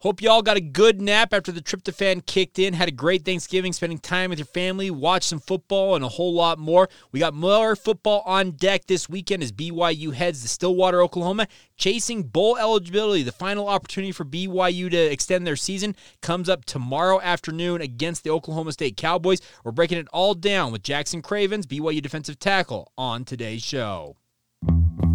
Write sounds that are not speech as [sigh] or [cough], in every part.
Hope y'all got a good nap after the tryptophan kicked in. Had a great Thanksgiving, spending time with your family, watched some football, and a whole lot more. We got more football on deck this weekend as BYU heads to Stillwater, Oklahoma, chasing bowl eligibility. The final opportunity for BYU to extend their season comes up tomorrow afternoon against the Oklahoma State Cowboys. We're breaking it all down with Jackson Cravens, BYU defensive tackle, on today's show.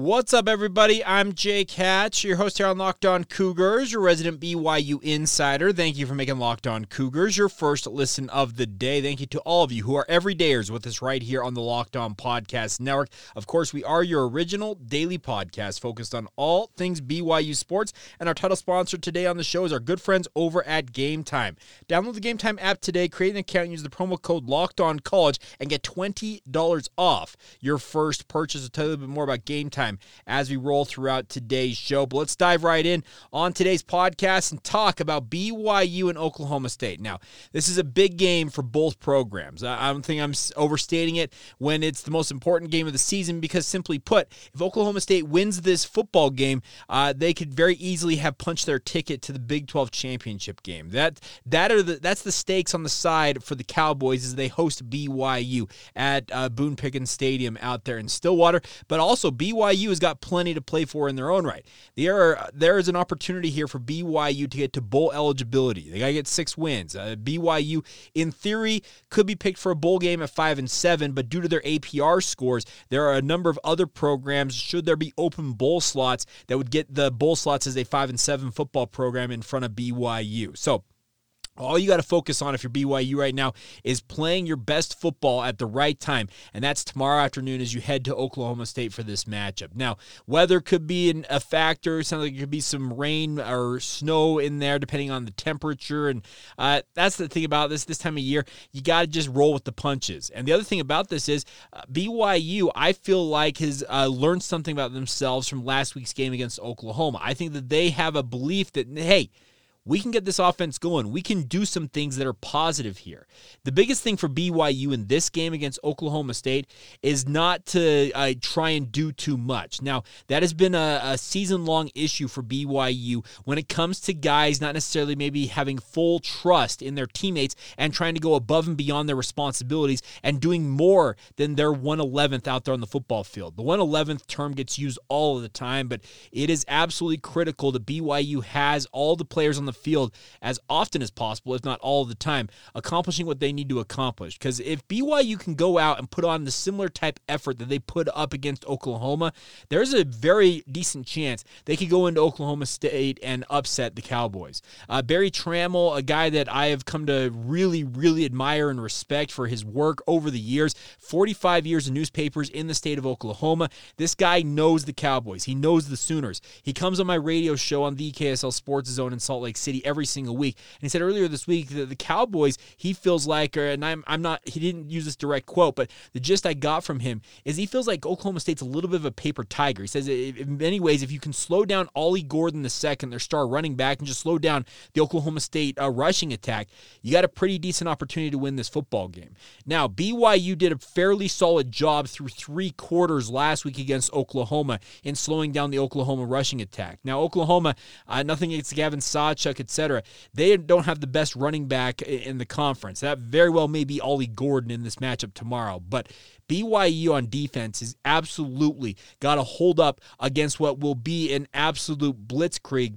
What's up, everybody? I'm Jake Hatch, your host here on Locked On Cougars, your resident BYU insider. Thank you for making Locked On Cougars your first listen of the day. Thank you to all of you who are everydayers with us right here on the Locked On Podcast Network. Of course, we are your original daily podcast focused on all things BYU sports, and our title sponsor today on the show is our good friends over at Game Time. Download the Game Time app today, create an account, use the promo code Locked On College, and get twenty dollars off your first purchase. I'll tell you a little bit more about Game Time as we roll throughout today's show. But let's dive right in on today's podcast and talk about BYU and Oklahoma State. Now, this is a big game for both programs. I don't think I'm overstating it when it's the most important game of the season because, simply put, if Oklahoma State wins this football game, uh, they could very easily have punched their ticket to the Big 12 championship game. That that are the that's the stakes on the side for the Cowboys as they host BYU at uh, Boone Pickens Stadium out there in Stillwater. But also BYU BYU has got plenty to play for in their own right. There, are, there is an opportunity here for BYU to get to bowl eligibility. They got to get six wins. Uh, BYU, in theory, could be picked for a bowl game at five and seven, but due to their APR scores, there are a number of other programs. Should there be open bowl slots that would get the bowl slots as a five and seven football program in front of BYU? So all you got to focus on if you're BYU right now is playing your best football at the right time, and that's tomorrow afternoon as you head to Oklahoma State for this matchup. Now, weather could be an, a factor. Sounds like there could be some rain or snow in there, depending on the temperature. And uh, that's the thing about this this time of year. You got to just roll with the punches. And the other thing about this is uh, BYU. I feel like has uh, learned something about themselves from last week's game against Oklahoma. I think that they have a belief that hey we can get this offense going. We can do some things that are positive here. The biggest thing for BYU in this game against Oklahoma State is not to uh, try and do too much. Now, that has been a, a season long issue for BYU when it comes to guys not necessarily maybe having full trust in their teammates and trying to go above and beyond their responsibilities and doing more than their 111th out there on the football field. The 111th term gets used all of the time, but it is absolutely critical that BYU has all the players on the the field as often as possible, if not all the time, accomplishing what they need to accomplish. Because if BYU can go out and put on the similar type effort that they put up against Oklahoma, there's a very decent chance they could go into Oklahoma State and upset the Cowboys. Uh, Berry Tramel, a guy that I have come to really, really admire and respect for his work over the years, 45 years of newspapers in the state of Oklahoma. This guy knows the Cowboys. He knows the Sooners. He comes on my radio show on the KSL Sports Zone in Salt Lake City every single week. And he said earlier this week that the Cowboys, he feels like, and I'm, I'm not, he didn't use this direct quote, but the gist I got from him is he feels like Oklahoma State's a little bit of a paper tiger. He says, in many ways, if you can slow down Ollie Gordon the second, their star running back, and just slow down the Oklahoma State uh, rushing attack, you got a pretty decent opportunity to win this football game. Now, BYU did a fairly solid job through three quarters last week against Oklahoma in slowing down the Oklahoma rushing attack. Now, Oklahoma, uh, nothing against Gavin Etc. They don't have the best running back in the conference. That very well may be Ollie Gordon in this matchup tomorrow, but BYU on defense has absolutely got to hold up against what will be an absolute blitzkrieg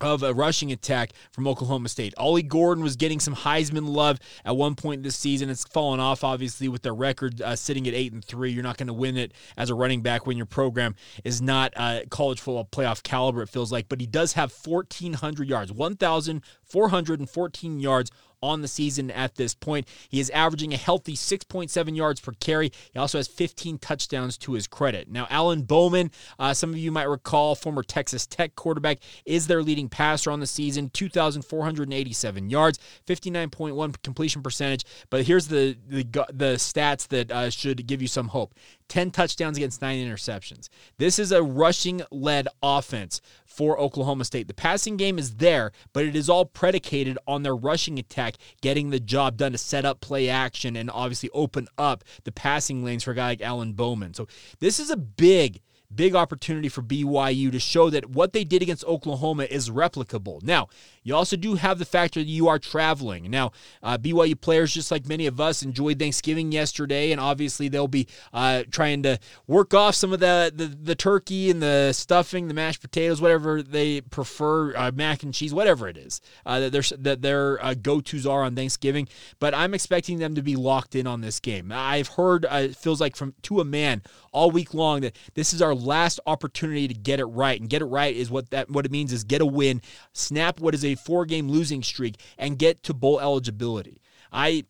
of a rushing attack from Oklahoma State. Ollie Gordon was getting some Heisman love at one point this season. It's fallen off, obviously, with their record uh, sitting at eight and three. You're not going to win it as a running back when your program is not uh, college football playoff caliber. It feels like, but he does have 1,400 yards, 1,414 yards on the season at this point. He is averaging a healthy 6.7 yards per carry. He also has 15 touchdowns to his credit. Now, Alan Bowman, uh, some of you might recall, former Texas Tech quarterback, is their leading passer on the season, 2,487 yards, 59.1 completion percentage. But here's the the, the stats that uh, should give you some hope. 10 touchdowns against nine interceptions. This is a rushing led offense for Oklahoma State. The passing game is there, but it is all predicated on their rushing attack getting the job done to set up play action and obviously open up the passing lanes for a guy like Alan Bowman. So this is a big big opportunity for BYU to show that what they did against Oklahoma is replicable. Now, you also do have the factor that you are traveling. Now, uh, BYU players, just like many of us, enjoyed Thanksgiving yesterday, and obviously they'll be uh, trying to work off some of the, the, the turkey and the stuffing, the mashed potatoes, whatever they prefer, uh, mac and cheese, whatever it is uh, that their that their uh, go tos are on Thanksgiving. But I'm expecting them to be locked in on this game. I've heard uh, it feels like from to a man all week long that this is our last opportunity to get it right, and get it right is what that what it means is get a win, snap what is a four game losing streak, and get to bowl eligibility. I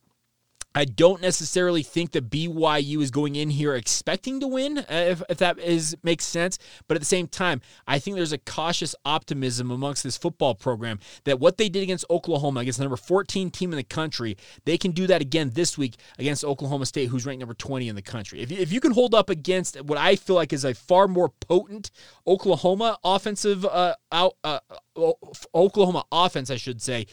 I don't necessarily think that BYU is going in here expecting to win, uh, if, if that is makes sense. But at the same time, I think there's a cautious optimism amongst this football program that what they did against Oklahoma, against the number 14 team in the country, they can do that again this week against Oklahoma State, who's ranked number 20 in the country. If, if you can hold up against what I feel like is a far more potent Oklahoma offensive uh, out, uh, Oklahoma offense, I should say,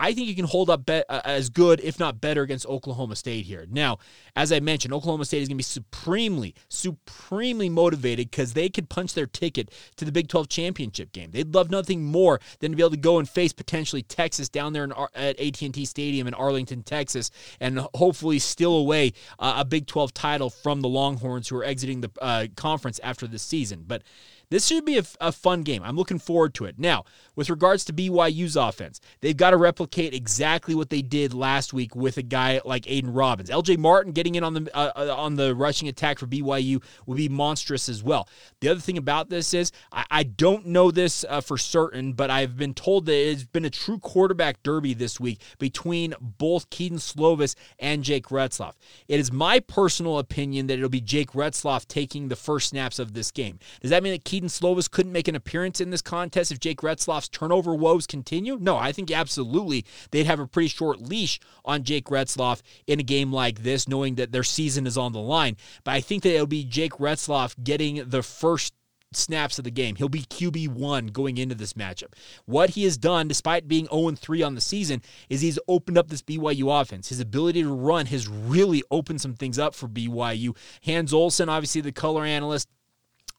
I think you can hold up be- uh, as good, if not better, against Oklahoma State here. Now, as I mentioned, Oklahoma State is going to be supremely, supremely motivated because they could punch their ticket to the Big 12 championship game. They'd love nothing more than to be able to go and face potentially Texas down there in, at AT&T Stadium in Arlington, Texas, and hopefully steal away uh, a Big 12 title from the Longhorns who are exiting the uh, conference after this season. But this should be a, a, fun game. I'm looking forward to it. Now, with regards to BYU's offense, they've got to replicate exactly what they did last week with a guy like Aidan Robbins. LJ Martin getting in on the uh, uh, on the rushing attack for BYU would be monstrous as well. The other thing about this is I, I don't know this uh, for certain, but I've been told that it's been a true quarterback derby this week between both Kedon Slovis and Jake Retzlaff. It is my personal opinion that it'll be Jake Retzlaff taking the first snaps of this game. Does that mean that Kedon Kedon Slovis couldn't make an appearance in this contest if Jake Retzlaff's turnover woes continue? No, I think absolutely they'd have a pretty short leash on Jake Retzlaff in a game like this, knowing that their season is on the line. But I think that it'll be Jake Retzloff getting the first snaps of the game. He'll be QB1 going into this matchup. What he has done, despite being 0 3 on the season, is he's opened up this BYU offense. His ability to run has really opened some things up for BYU. Hans Olsen, obviously the color analyst,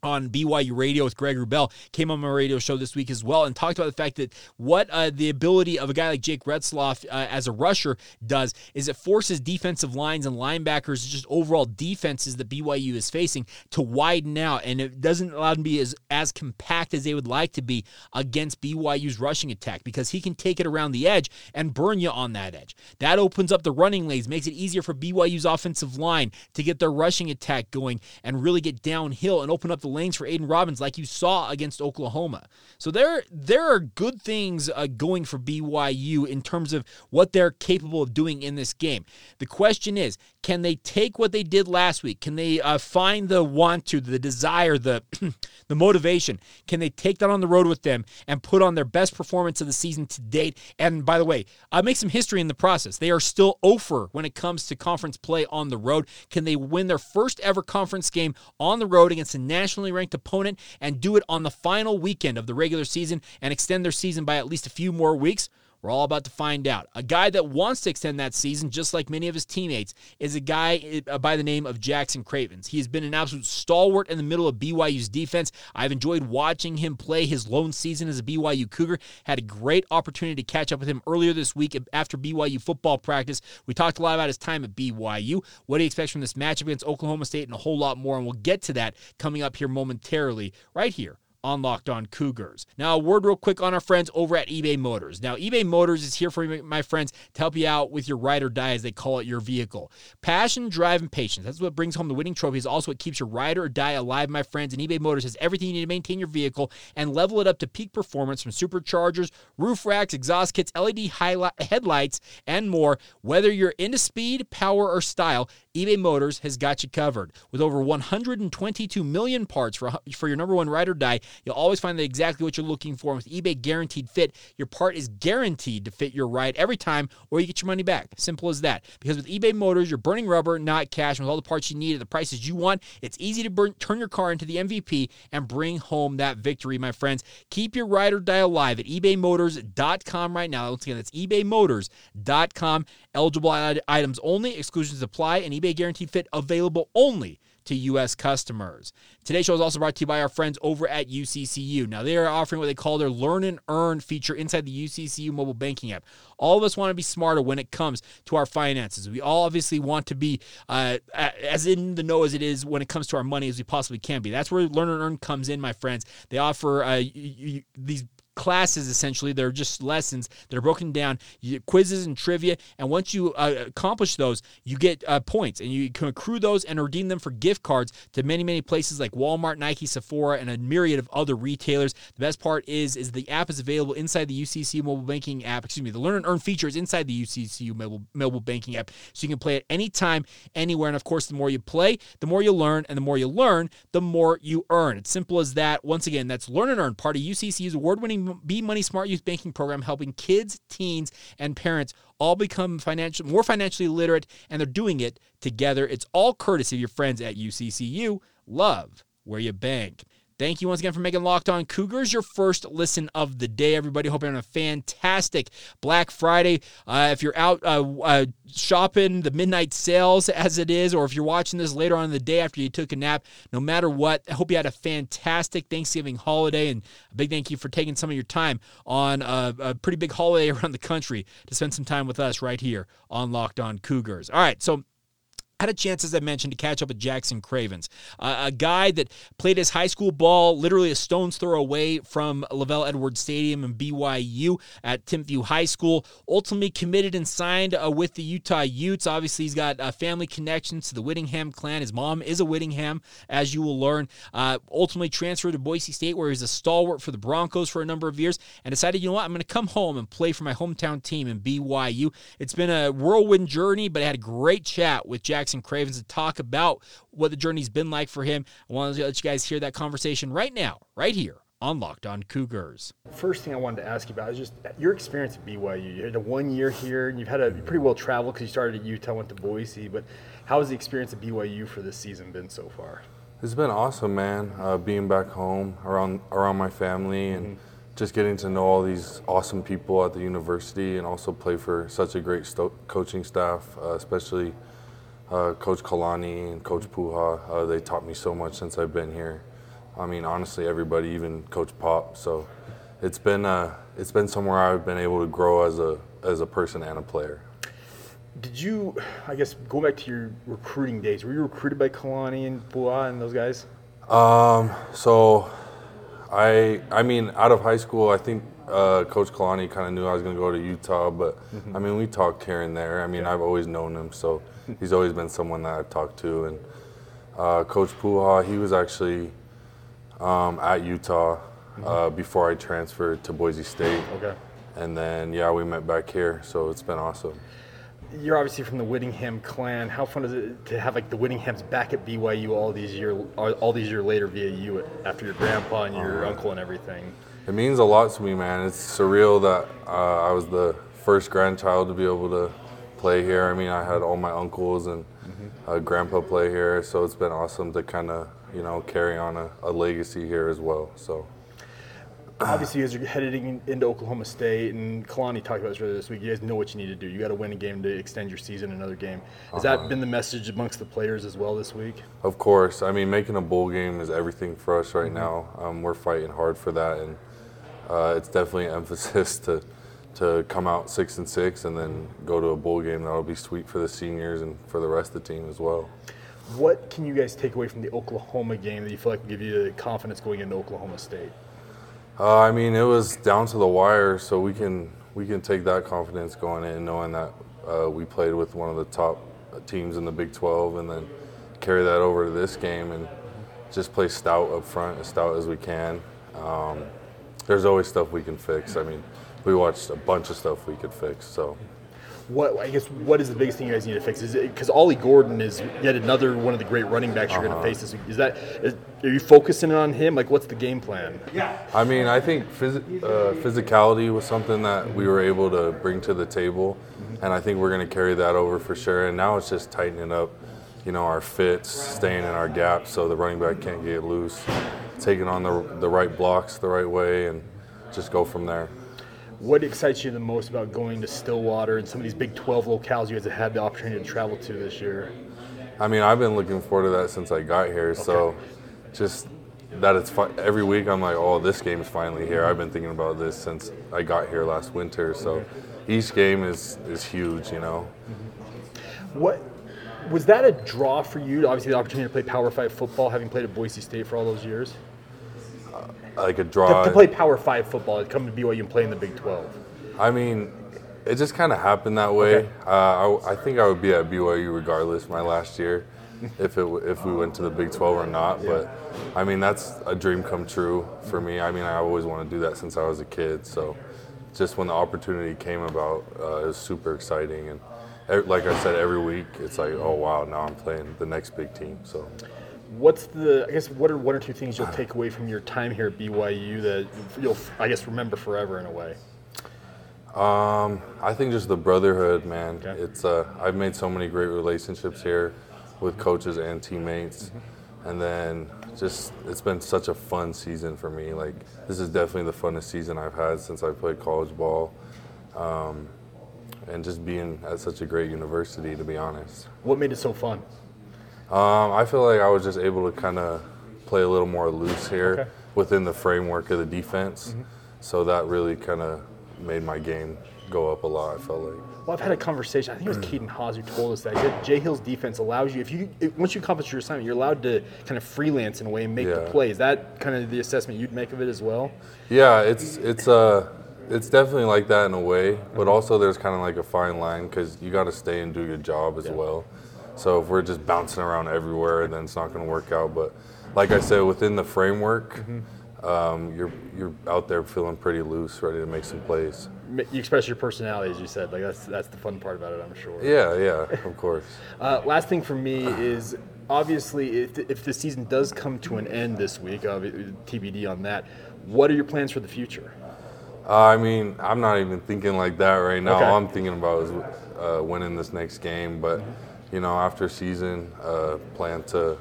on BYU Radio with Greg Wrubell came on my radio show this week as well and talked about the fact that what uh, the ability of a guy like Jake Retzlaff uh, as a rusher does is it forces defensive lines and linebackers, just overall defenses that BYU is facing, to widen out, and it doesn't allow them to be as as compact as they would like to be against BYU's rushing attack because he can take it around the edge and burn you on that edge. That opens up the running lanes, makes it easier for BYU's offensive line to get their rushing attack going and really get downhill and open up the lanes for Aidan Robbins, like you saw against Oklahoma. So there, there are good things uh, going for BYU in terms of what they're capable of doing in this game. The question is, can they take what they did last week? Can they uh, find the want to, the desire, the [clears throat] the motivation? Can they take that on the road with them and put on their best performance of the season to date? And by the way, uh, make some history in the process. They are still over when it comes to conference play on the road. Can they win their first ever conference game on the road against a nationally ranked opponent and do it on the final weekend of the regular season and extend their season by at least a few more weeks? We're all about to find out. A guy that wants to extend that season, just like many of his teammates, is a guy uh, by the name of Jackson Cravens. He has been an absolute stalwart in the middle of BYU's defense. I've enjoyed watching him play his lone season as a BYU Cougar. Had a great opportunity to catch up with him earlier this week after BYU football practice. We talked a lot about his time at BYU, what he expects from this matchup against Oklahoma State, and a whole lot more. And we'll get to that coming up here momentarily, right here on Locked On Cougars. Now, a word real quick on our friends over at eBay Motors. Now, eBay Motors is here for you, my friends, to help you out with your ride or die, as they call it, your vehicle. Passion, drive, and patience. That's what brings home the winning trophy. Is also what keeps your ride or die alive, my friends. And eBay Motors has everything you need to maintain your vehicle and level it up to peak performance from superchargers, roof racks, exhaust kits, LED highlight, headlights, and more. Whether you're into speed, power, or style, eBay Motors has got you covered. With over 122 million parts for, for your number one ride or die, you'll always find exactly what you're looking for. With eBay Guaranteed Fit, your part is guaranteed to fit your ride every time, or you get your money back. Simple as that. Because with eBay Motors, you're burning rubber, not cash. And with all the parts you need at the prices you want, it's easy to burn, turn your car into the MVP and bring home that victory, my friends. Keep your ride or die alive at ebaymotors.com right now. Once again, that's ebaymotors.com. Eligible items only, exclusions apply, and eBay Guaranteed Fit available only to U.S. customers. Today's show is also brought to you by our friends over at UCCU. Now, they are offering what they call their Learn and Earn feature inside the UCCU mobile banking app. All of us want to be smarter when it comes to our finances. We all obviously want to be uh, as in the know as it is when it comes to our money as we possibly can be. That's where Learn and Earn comes in, my friends. They offer uh, these classes essentially they're just lessons that are broken down. Quizzes and trivia and once you uh, accomplish those you get uh, points and you can accrue those and redeem them for gift cards to many many places like walmart nike sephora and a myriad of other retailers. The best part is is the app is available inside the ucc mobile banking app. Excuse me the learn and earn feature is inside the uccu mobile, mobile banking app. So you can play it anytime anywhere and of course the more you play the more you learn and the more you learn the more you earn. It's simple as that. Once again that's learn and earn part of uccu's award-winning be Money Smart Youth Banking Program, helping kids, teens, and parents all become financial, more financially literate, and they're doing it together. It's all courtesy of your friends at UCCU. Love where you bank. Thank you once again for making Locked On Cougars your first listen of the day, everybody. Hope you're having a fantastic Black Friday. Uh, if you're out uh, uh, shopping, the midnight sales [laughs] as it is, or if you're watching this later on in the day after you took a nap, no matter what, I hope you had a fantastic Thanksgiving holiday. And a big thank you for taking some of your time on a, a pretty big holiday [laughs] around the country to spend some time with us right here on Locked On Cougars. All right, so had a chance, as I mentioned, to catch up with Jackson Cravens, uh, a guy that played his high school ball literally a stone's throw away from LaVell Edwards Stadium and BYU at Timpview High School. Ultimately committed and signed uh, with the Utah Utes. Obviously, he's got uh, family connections to the Whittingham clan. His mom is a Whittingham, as you will learn. Uh, ultimately transferred to Boise State, where he was a stalwart for the Broncos for a number of years, and decided, you know what, I'm going to come home and play for my hometown team in BYU. It's been a whirlwind journey, but I had a great chat with Jackson. Jackson Cravens to talk about what the journey's been like for him. I want to let you guys hear that conversation right now, right here on Locked On Cougars. First thing I wanted to ask you about is just your experience at BYU. You had a one year here, and you've had a pretty well traveled because you started at Utah, went to Boise. But how has the experience at BYU for this season been so far? It's been awesome, man. Uh, being back home around around my family and. Mm-hmm just getting to know all these awesome people at the university and also play for such a great sto- coaching staff, uh, especially uh, Coach Kalani and Coach Puha. Uh, they taught me so much since I've been here. I mean, honestly, everybody, even Coach Pop. So it's been uh, it's been somewhere I've been able to grow as a as a person and a player. Did you, I guess, go back to your recruiting days? Were you recruited by Kalani and Puha and those guys? Um, so I I mean, out of high school, I think uh, Coach Kalani kind of knew I was going to go to Utah, but mm-hmm. I mean, we talked here and there. I mean, yeah. I've always known him, so he's always been someone that I've talked to. And uh, Coach Puha, he was actually um, at Utah mm-hmm. uh, before I transferred to Boise State. Okay. And then, yeah, we met back here, so it's been awesome. You're obviously from the Whittingham clan. How fun is it to have like the Whittinghams back at BYU all these year, all these years later via you after your grandpa and your uh-huh. uncle and everything? It means a lot to me, man. It's surreal that uh, I was the first grandchild to be able to play here. I mean, I had all my uncles and mm-hmm. uh, grandpa play here, so it's been awesome to kind of you know carry on a, a, legacy here as well. So. Obviously, as you're heading into Oklahoma State, and Kalani talked about this earlier this week, you guys know what you need to do. You got to win a game to extend your season another game. Has uh-huh. that been the message amongst the players as well this week? Of course. I mean, making a bowl game is everything for us right mm-hmm. now. Um, we're fighting hard for that, and uh, it's definitely an [laughs] emphasis to to come out six and six and then go to a bowl game. That'll be sweet for the seniors and for the rest of the team as well. What can you guys take away from the Oklahoma game that you feel like will give you the confidence going into Oklahoma State? Uh, I mean, it was down to the wire, so we can we can take that confidence going in, knowing that uh, we played with one of the top teams in the Big 12, and then carry that over to this game and just play stout up front, as stout as we can. Um, there's always stuff we can fix. I mean, we watched a bunch of stuff we could fix. So, what I guess what is the biggest thing you guys need to fix? Is because Ollie Gordon is yet another one of the great running backs you're Uh-huh. going to face this week? Is that is, are you focusing on him? Like, what's the game plan? Yeah, I mean, I think phys- uh, physicality was something that we were able to bring to the table, and I think we're going to carry that over for sure. And now it's just tightening up, you know, our fits, staying in our gaps so the running back can't get loose, taking on the the right blocks the right way, and just go from there. What excites you the most about going to Stillwater and some of these Big 12 locales you guys have had the opportunity to travel to this year? I mean, I've been looking forward to that since I got here. So, just that it's fi- every week I'm like, oh, this game is finally here. I've been thinking about this since I got here last winter. So, each game is is huge, you know. Mm-hmm. What was that a draw for you? Obviously, the opportunity to play Power Five football, having played at Boise State for all those years. Like a To, draw. to play Power Five football, to come to BYU and play in the Big 12. I mean, it just kind of happened that way. Okay. Uh, I, I think I would be at BYU regardless my last year, if it if we went to the Big 12 or not. But I mean, that's a dream come true for me. I mean, I always want to do that since I was a kid. So, just when the opportunity came about, uh, it was super exciting. And e- like I said, every week it's like, oh wow, now I'm playing the next big team. So. What's the? I guess what are one or two things you'll take away from your time here at BYU that you'll, I guess, remember forever in a way? Um, I think just the brotherhood, man. Okay. It's uh, I've made so many great relationships here with coaches and teammates, Mm-hmm. and then just it's been such a fun season for me. Like this is definitely the funnest season I've had since I played college ball, um, and just being at such a great university, to be honest. What made it so fun? Um, I feel like I was just able to kind of play a little more loose here Okay. within the framework of the defense, so that really kind of made my game go up a lot. I felt like. Well, I've had a conversation. I think it was Keaton Haas who told us that Jay Hill's defense allows you, if you if, once you accomplish your assignment, you're allowed to kind of freelance in a way and make the Yeah. play. Is that kind of the assessment you'd make of it as well? Yeah, it's it's uh it's definitely like that in a way, but also there's kind of like a fine line because you got to stay and do your job as well. So if we're just bouncing around everywhere, then it's not going to work out. But like I said, within the framework, um, you're you're out there feeling pretty loose, ready to make some plays. You express your personality, as you said. Like that's that's the fun part about it, I'm sure. Yeah, yeah, of course. [laughs] Uh, last thing for me is obviously if, if the season does come to an end this week, uh, TBD on that. What are your plans for the future? Uh, I mean, I'm not even thinking like that right now. Okay. All I'm thinking about is uh, winning this next game. But you know, after season, uh, plan to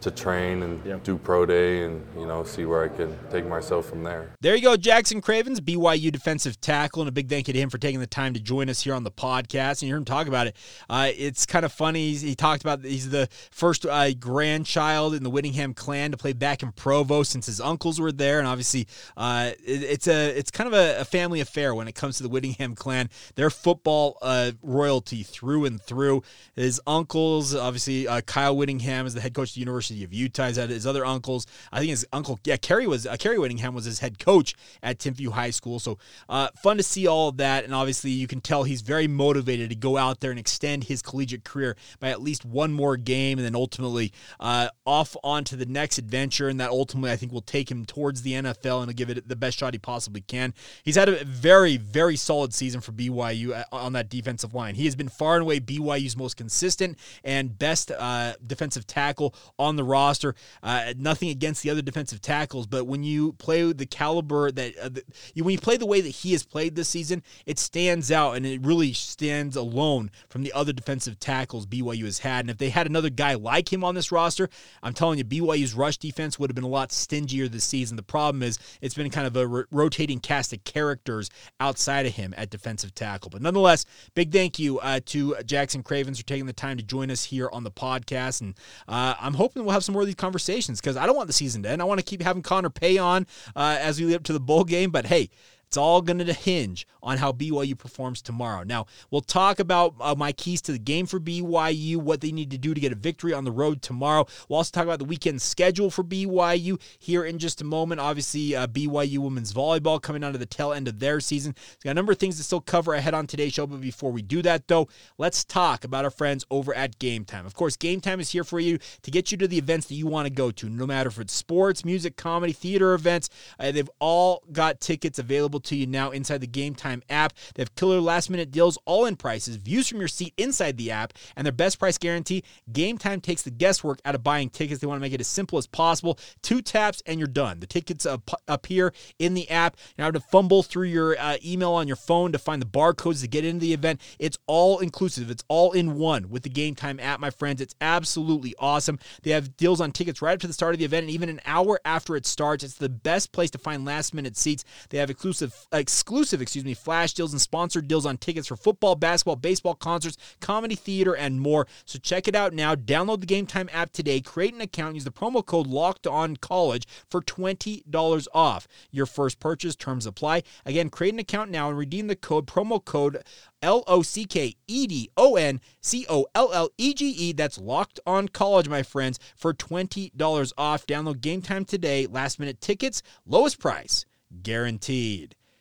to train and Yeah. do pro day, and you know, see where I can take myself from there. There you go, Jackson Cravens, BYU defensive tackle, and a big thank you to him for taking the time to join us here on the podcast. And you heard him talk about it. Uh, it's kind of funny. He's, he talked about he's the first uh, grandchild in the Whittingham clan to play back in Provo since his uncles were there, and obviously uh, it, it's a it's kind of a, a family affair when it comes to the Whittingham clan. They're football uh, royalty through and through. His uncles, obviously, uh, Kyle Whittingham is the head coach of the University of Utah. He's had his other uncles. I think his uncle, yeah, Kerry was uh, Kerry Whittingham was his head coach at Timpview High School. So uh, fun to see all of that, and obviously you can tell he's very motivated to go out there and extend his collegiate career by at least one more game, and then ultimately uh, off onto the next adventure, and that ultimately I think will take him towards the NFL and give it the best shot he possibly can. He's had a very very solid season for BYU uh, on that defensive line. He has been far and away BYU's most consistent and best uh, defensive tackle on the roster. Uh, nothing against the other defensive tackles, but when you play the caliber that uh, the, you, when you play the way that he has played this season, it stands out and it really stands alone from the other defensive tackles BYU has had. And if they had another guy like him on this roster, I'm telling you, BYU's rush defense would have been a lot stingier this season. The problem is it's been kind of a ro- rotating cast of characters outside of him at defensive tackle. But nonetheless, big thank you uh, to Jackson Cravens for taking the time to join us here on the podcast. And uh, I'm hoping we'll have some more of these conversations because I don't want the season to end. I want to keep having Connor Pay on uh, as we lead up to the bowl game. But hey, It's all going to hinge on how BYU performs tomorrow. Now, we'll talk about uh, my keys to the game for BYU, what they need to do to get a victory on the road tomorrow. We'll also talk about the weekend schedule for BYU here in just a moment. Obviously, uh, BYU women's volleyball coming onto the tail end of their season. Got a number of things to still cover ahead on today's show, but before we do that, though, let's talk about our friends over at Game Time. Of course, Game Time is here for you to get you to the events that you want to go to, no matter if it's sports, music, comedy, theater events. Uh, they've all got tickets available to you now inside the Game Time app. They have killer last minute deals, all in prices, views from your seat inside the app, and their best price guarantee. Game Time takes the guesswork out of buying tickets. They want to make it as simple as possible. Two taps and you're done. The tickets up, appear in the app. You have to fumble through your uh, email on your phone to find the barcodes to get into the event. It's all inclusive. It's all in one with the Game Time app, my friends. It's absolutely awesome. They have deals on tickets right up to the start of the event and even an hour after it starts. It's the best place to find last minute seats. They have exclusive, exclusive, excuse me, flash deals and sponsored deals on tickets for football, basketball, baseball, concerts, comedy, theater, and more. So check it out now. Download the Game Time app today. Create an account. Use the promo code Locked On College for twenty dollars off your first purchase. Terms apply. Again, create an account now and redeem the code promo code L O C K E D O N C O L L E G E. That's locked on college, my friends, for $20 off. Download game time today. Last minute tickets, lowest price, guaranteed.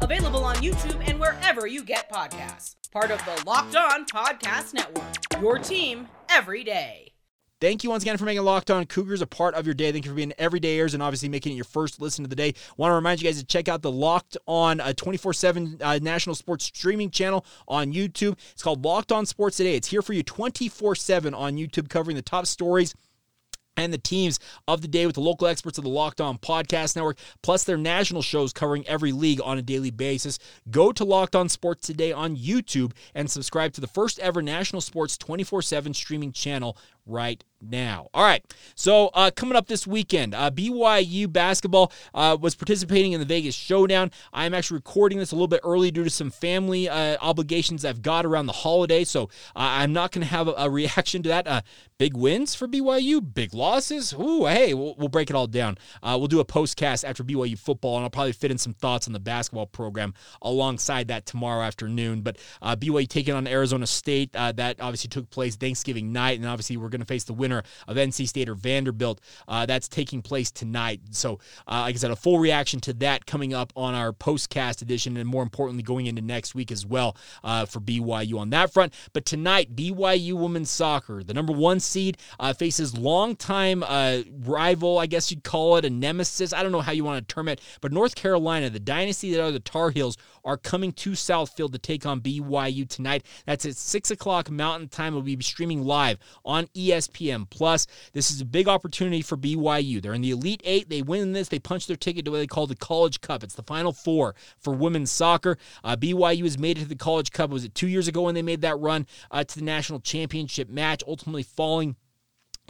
Available on YouTube and wherever you get podcasts. Part of the Locked On Podcast Network. Your team every day. Thank you once again for making Locked On Cougars a part of your day. Thank you for being everydayers and obviously making it your first listen of the day. Want to remind you guys to check out the Locked On 24 uh, 7 uh, national sports streaming channel on YouTube. It's called Locked On Sports Today. It's here for you 24 7 on YouTube, covering the top stories and the teams of the day with the local experts of the Locked On Podcast Network, plus their national shows covering every league on a daily basis. Go to Locked On Sports today on YouTube and subscribe to the first ever national sports 24 7 streaming channel right now. All right. So uh, coming up this weekend, uh, BYU basketball uh, was participating in the Vegas Showdown. I'm actually recording this a little bit early due to some family uh, obligations I've got around the holiday. So uh, I'm not going to have a, a, reaction to that. Uh, big wins for BYU, big losses. Ooh, hey, we'll, we'll break it all down. we'll do a postcast after BYU football, and I'll probably fit in some thoughts on the basketball program alongside that tomorrow afternoon. But BYU taking on Arizona State, that obviously took place Thanksgiving night, and obviously we're going to face the winner of NC State or Vanderbilt. Uh, that's taking place tonight. So, uh, like I said, a full reaction to that coming up on our postcast edition, and more importantly, going into next week as well uh, for BYU on that front. But tonight, BYU women's soccer, the number one seed, uh, faces longtime uh, rival, I guess you'd call it, a nemesis. I don't know how you want to term it, but North Carolina, the dynasty that are the Tar Heels, are coming to Southfield to take on BYU tonight. That's at 6 o'clock Mountain Time. We'll be streaming live on ESPN Plus. This is a big opportunity for BYU. They're in the Elite Eight. They win this. They punch their ticket to what they call the College Cup. It's the Final Four for women's soccer. Uh, BYU has made it to the College Cup. Was it two years ago when they made that run uh, to the national championship match, ultimately falling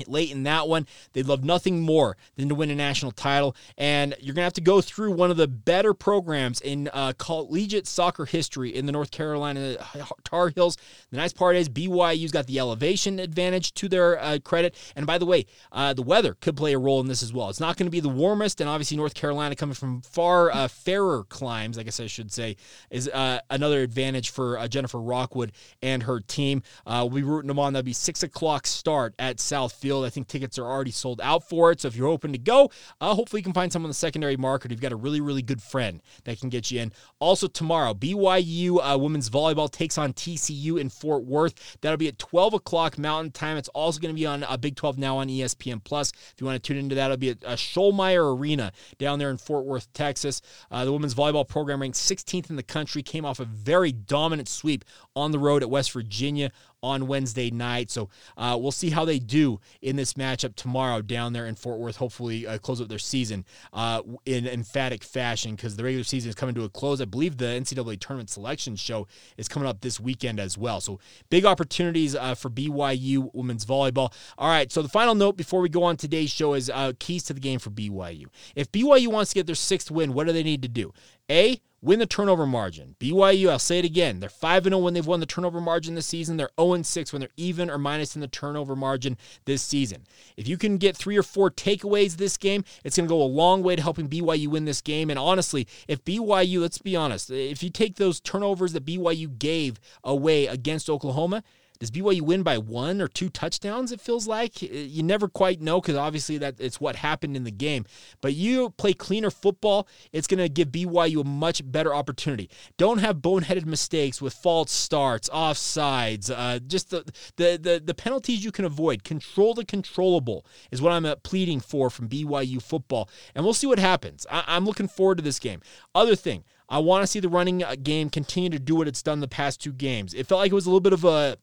late in that one. They'd love nothing more than to win a national title. And you're going to have to go through one of the better programs in uh, collegiate soccer history in the North Carolina Tar Heels. The nice part is BYU's got the elevation advantage to their uh, credit. And by the way, uh, the weather could play a role in this as well. It's not going to be the warmest, and obviously North Carolina coming from far uh, fairer climes, I guess I should say, is uh, another advantage for uh, Jennifer Rockwood and her team. we'll be rooting them on. That'll be 6 o'clock start at Southfield field. I think tickets are already sold out for it. So if you're hoping to go, uh, hopefully you can find someone on the secondary market. You've got a really, really good friend that can get you in. Also, tomorrow, BYU uh, women's volleyball takes on TCU in Fort Worth. That'll be at 12 o'clock Mountain Time. It's also going to be on uh, Big 12 now on ESPN Plus. If you want to tune into that, it'll be at uh, Schollmaier Arena down there in Fort Worth, Texas. Uh, the women's volleyball program ranked 16th in the country, came off a very dominant sweep on the road at West Virginia on Wednesday night. So uh, we'll see how they do in this matchup tomorrow down there in Fort Worth. Hopefully, uh, close up their season uh, in emphatic fashion because the regular season is coming to a close. I believe the NCAA tournament selection show is coming up this weekend as well. So big opportunities uh, for BYU women's volleyball. All right. So the final note before we go on today's show is uh, keys to the game for BYU. If BYU wants to get their sixth win, what do they need to do? A, win the turnover margin. BYU, I'll say it again, they're 5 0 when they've won the turnover margin this season. They're 0 6 when they're even or minus in the turnover margin this season. If you can get three or four takeaways this game, it's going to go a long way to helping BYU win this game. And honestly, if BYU, let's be honest, if you take those turnovers that BYU gave away against Oklahoma, does BYU win by one or two touchdowns? It feels like you never quite know because obviously that it's what happened in the game. But you play cleaner football, it's going to give BYU a much better opportunity. Don't have boneheaded mistakes with false starts, offsides, uh, just the, the the the penalties you can avoid. Control the controllable is what I'm uh, pleading for from BYU football, and we'll see what happens. I, I'm looking forward to this game. Other thing. I want to see the running uh, game continue to do what it's done the past two games. It felt like it was a little bit of a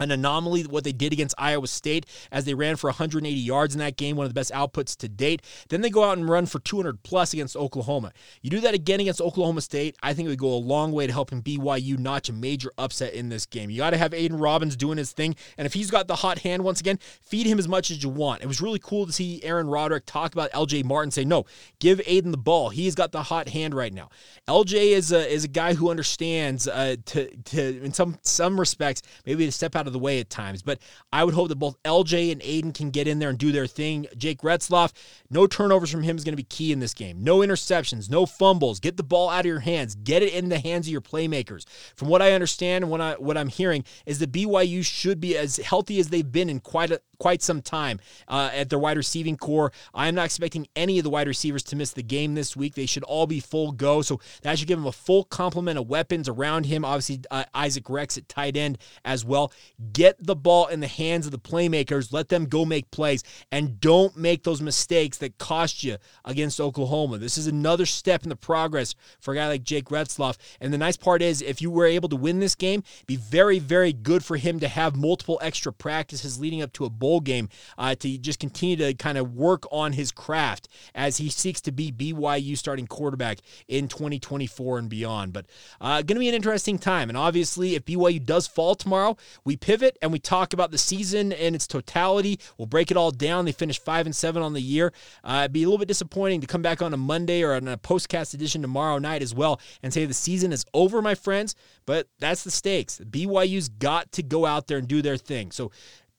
an anomaly what they did against Iowa State as they ran for 180 yards in that game, one of the best outputs to date. Then they go out and run for 200 plus against Oklahoma. You do that again against Oklahoma State, I think it would go a long way to helping BYU notch a major upset in this game. You got to have Aidan Robbins doing his thing, and if he's got the hot hand once again, feed him as much as you want. It was really cool to see Aaron Roderick talk about LJ Martin say, "No, give Aidan the ball. He's got the hot hand right now." LJ is a is a guy who understands uh, to to in some some respects maybe to step out of the way at times. But I would hope that both LJ and Aidan can get in there and do their thing. Jake Retzlaff, no turnovers from him is going to be key in this game. No interceptions, no fumbles. Get the ball out of your hands. Get it in the hands of your playmakers. From what I understand and what I what I'm hearing is that BYU should be as healthy as they've been in quite a quite some time uh, at their wide receiving core. I am not expecting any of the wide receivers to miss the game this week. They should all be full go. So that should give him a full complement of weapons around him. Obviously, uh, Isaac Rex at tight end as well. Get the ball in the hands of the playmakers. Let them go make plays and don't make those mistakes that cost you against Oklahoma. This is another step in the progress for a guy like Jake Retzlaff. And the nice part is, if you were able to win this game, be very, very good for him to have multiple extra practices leading up to a bowl game uh, to just continue to kind of work on his craft as he seeks to be BYU starting quarterback in 2024 and beyond. But uh, going to be an interesting time. And obviously, if BYU does fall tomorrow, we pivot and we talk about the season in its totality. We'll break it all down. They finished five and seven on the year. Uh, it'd be a little bit disappointing to come back on a Monday or on a postcast edition tomorrow night as well and say the season is over, my friends. But that's the stakes. BYU's got to go out there and do their thing. So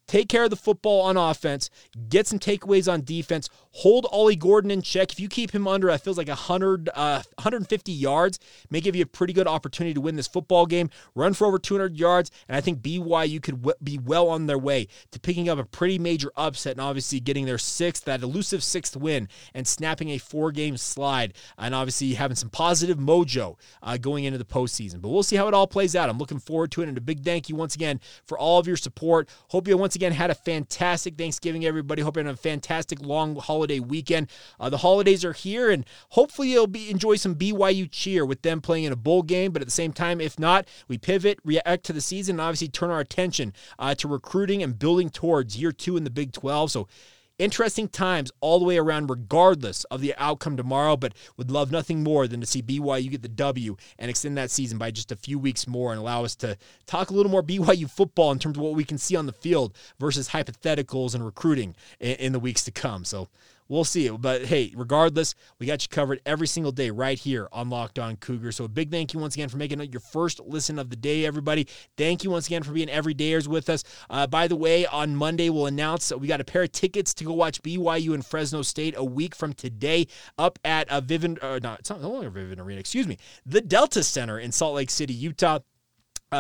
take care of the football on offense, get some takeaways on defense, hold Ollie Gordon in check. If you keep him under, I feels like 100, uh, 150 yards, may give you a pretty good opportunity to win this football game. Run for over 200 yards, and I think BYU could w- be well on their way to picking up a pretty major upset and obviously getting their sixth, that elusive sixth win, and snapping a four-game slide, and obviously having some positive mojo uh, going into the postseason. But we'll see how it all plays out. I'm looking forward to it, and a big thank you once again for all of your support. Hope you once once again had a fantastic Thanksgiving, everybody. Hope you're having a fantastic long holiday weekend. Uh, the holidays are here, and hopefully you'll be enjoy some BYU cheer with them playing in a bowl game. But at the same time, if not, we pivot, react to the season, and obviously turn our attention uh, to recruiting and building towards year two in the Big 12. So Interesting times all the way around, regardless of the outcome tomorrow, but would love nothing more than to see BYU get the W and extend that season by just a few weeks more and allow us to talk a little more BYU football in terms of what we can see on the field versus hypotheticals and recruiting in, in the weeks to come. So We'll see. But hey, regardless, we got you covered every single day right here on Locked On Cougar. So a big thank you once again for making it your first listen of the day, everybody. Thank you once again for being everydayers with us. Uh, by the way, on Monday, we'll announce that we got a pair of tickets to go watch BYU and Fresno State a week from today up at a Vivint, uh, not, it's not no longer Vivint Arena, excuse me, the Delta Center in Salt Lake City, Utah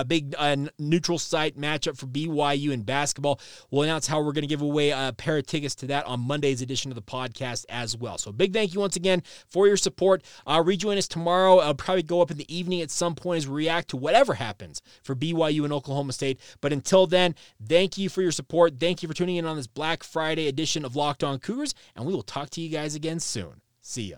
a big uh, neutral site matchup for BYU in basketball. We'll announce how we're going to give away a pair of tickets to that on Monday's edition of the podcast as well. So, big thank you once again for your support. Uh, rejoin us tomorrow. I'll probably go up in the evening at some point as we react to whatever happens for BYU and Oklahoma State. But until then, thank you for your support. Thank you for tuning in on this Black Friday edition of Locked On Cougars, and we will talk to you guys again soon. See ya.